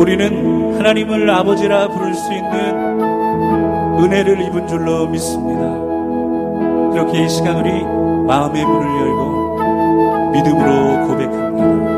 우리는 하나님을 아버지라 부를 수 있는 은혜를 입은 줄로 믿습니다. 그렇게 이 시간 우리 마음의 문을 열고 믿음으로 고백합니다.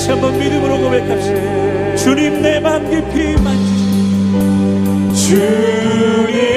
다시 한번 믿음으로 고백합시다. 주님 내 맘 깊이 만지셨네 주님